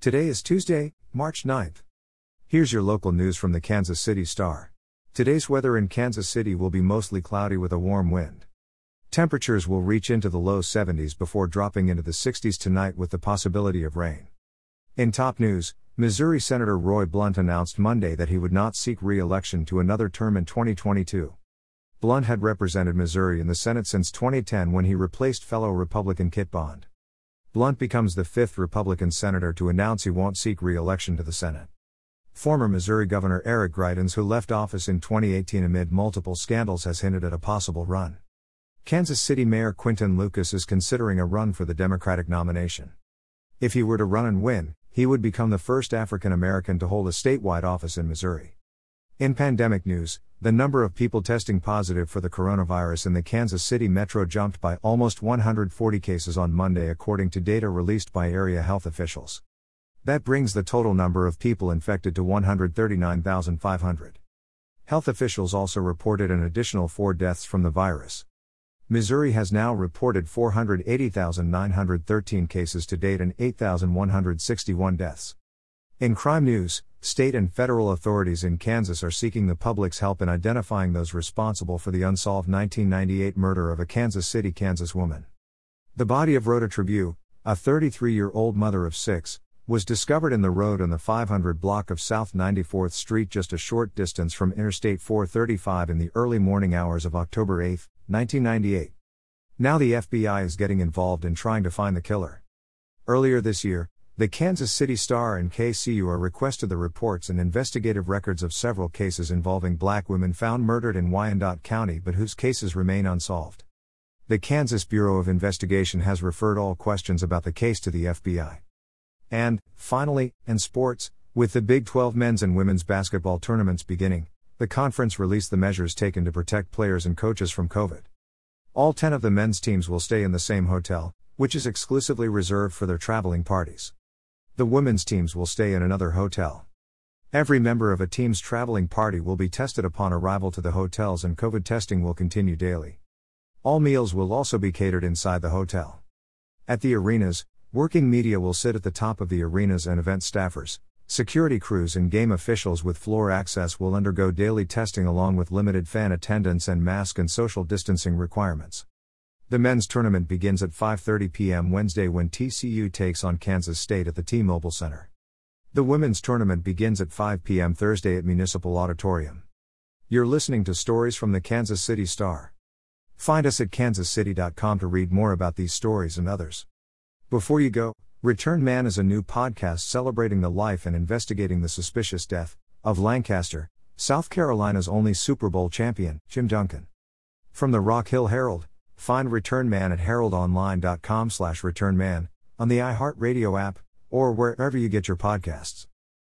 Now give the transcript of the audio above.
Today is Tuesday, March 9th. Here's your local news from the Kansas City Star. Today's weather in Kansas City will be mostly cloudy with a warm wind. Temperatures will reach into the low 70s before dropping into the 60s tonight with the possibility of rain. In top news, Missouri Senator Roy Blunt announced Monday that he would not seek re election to another term in 2022. Blunt had represented Missouri in the Senate since 2010 when he replaced fellow Republican Kit Bond. Blunt becomes the fifth Republican senator to announce he won't seek re election to the Senate. Former Missouri Governor Eric Greitens, who left office in 2018 amid multiple scandals, has hinted at a possible run. Kansas City Mayor Quinton Lucas is considering a run for the Democratic nomination. If he were to run and win, he would become the first African American to hold a statewide office in Missouri. In pandemic news, the number of people testing positive for the coronavirus in the Kansas City metro jumped by almost 140 cases on Monday, according to data released by area health officials. That brings the total number of people infected to 139,500. Health officials also reported an additional four deaths from the virus. Missouri has now reported 480,913 cases to date and 8,161 deaths. In crime news, state and federal authorities in Kansas are seeking the public's help in identifying those responsible for the unsolved 1998 murder of a Kansas City, Kansas woman. The body of Rhoda Trabue, a 33 year old mother of six, was discovered in the road on the 500 block of South 94th Street just a short distance from Interstate 435 in the early morning hours of October 8, 1998. Now the FBI is getting involved in trying to find the killer. Earlier this year, the Kansas City Star and KCUR requested the reports and investigative records of several cases involving black women found murdered in Wyandotte County but whose cases remain unsolved. The Kansas Bureau of Investigation has referred all questions about the case to the FBI. And, finally, in sports, with the Big 12 men's and women's basketball tournaments beginning, the conference released the measures taken to protect players and coaches from COVID. All 10 of the men's teams will stay in the same hotel, which is exclusively reserved for their traveling parties. The women's teams will stay in another hotel. Every member of a team's traveling party will be tested upon arrival to the hotels and COVID testing will continue daily. All meals will also be catered inside the hotel. At the arenas, working media will sit at the top of the arenas and event staffers, security crews, and game officials with floor access will undergo daily testing along with limited fan attendance and mask and social distancing requirements. The men's tournament begins at 5:30 p.m. Wednesday when TCU takes on Kansas State at the T-Mobile Center. The women's tournament begins at 5 p.m. Thursday at Municipal Auditorium. You're listening to stories from the Kansas City Star. Find us at kansascity.com to read more about these stories and others. Before you go, Return Man is a new podcast celebrating the life and investigating the suspicious death of Lancaster, South Carolina's only Super Bowl champion, Jim Duncan. From the Rock Hill Herald, Find Return Man at heraldonline.com slash returnman, on the iHeartRadio app, or wherever you get your podcasts.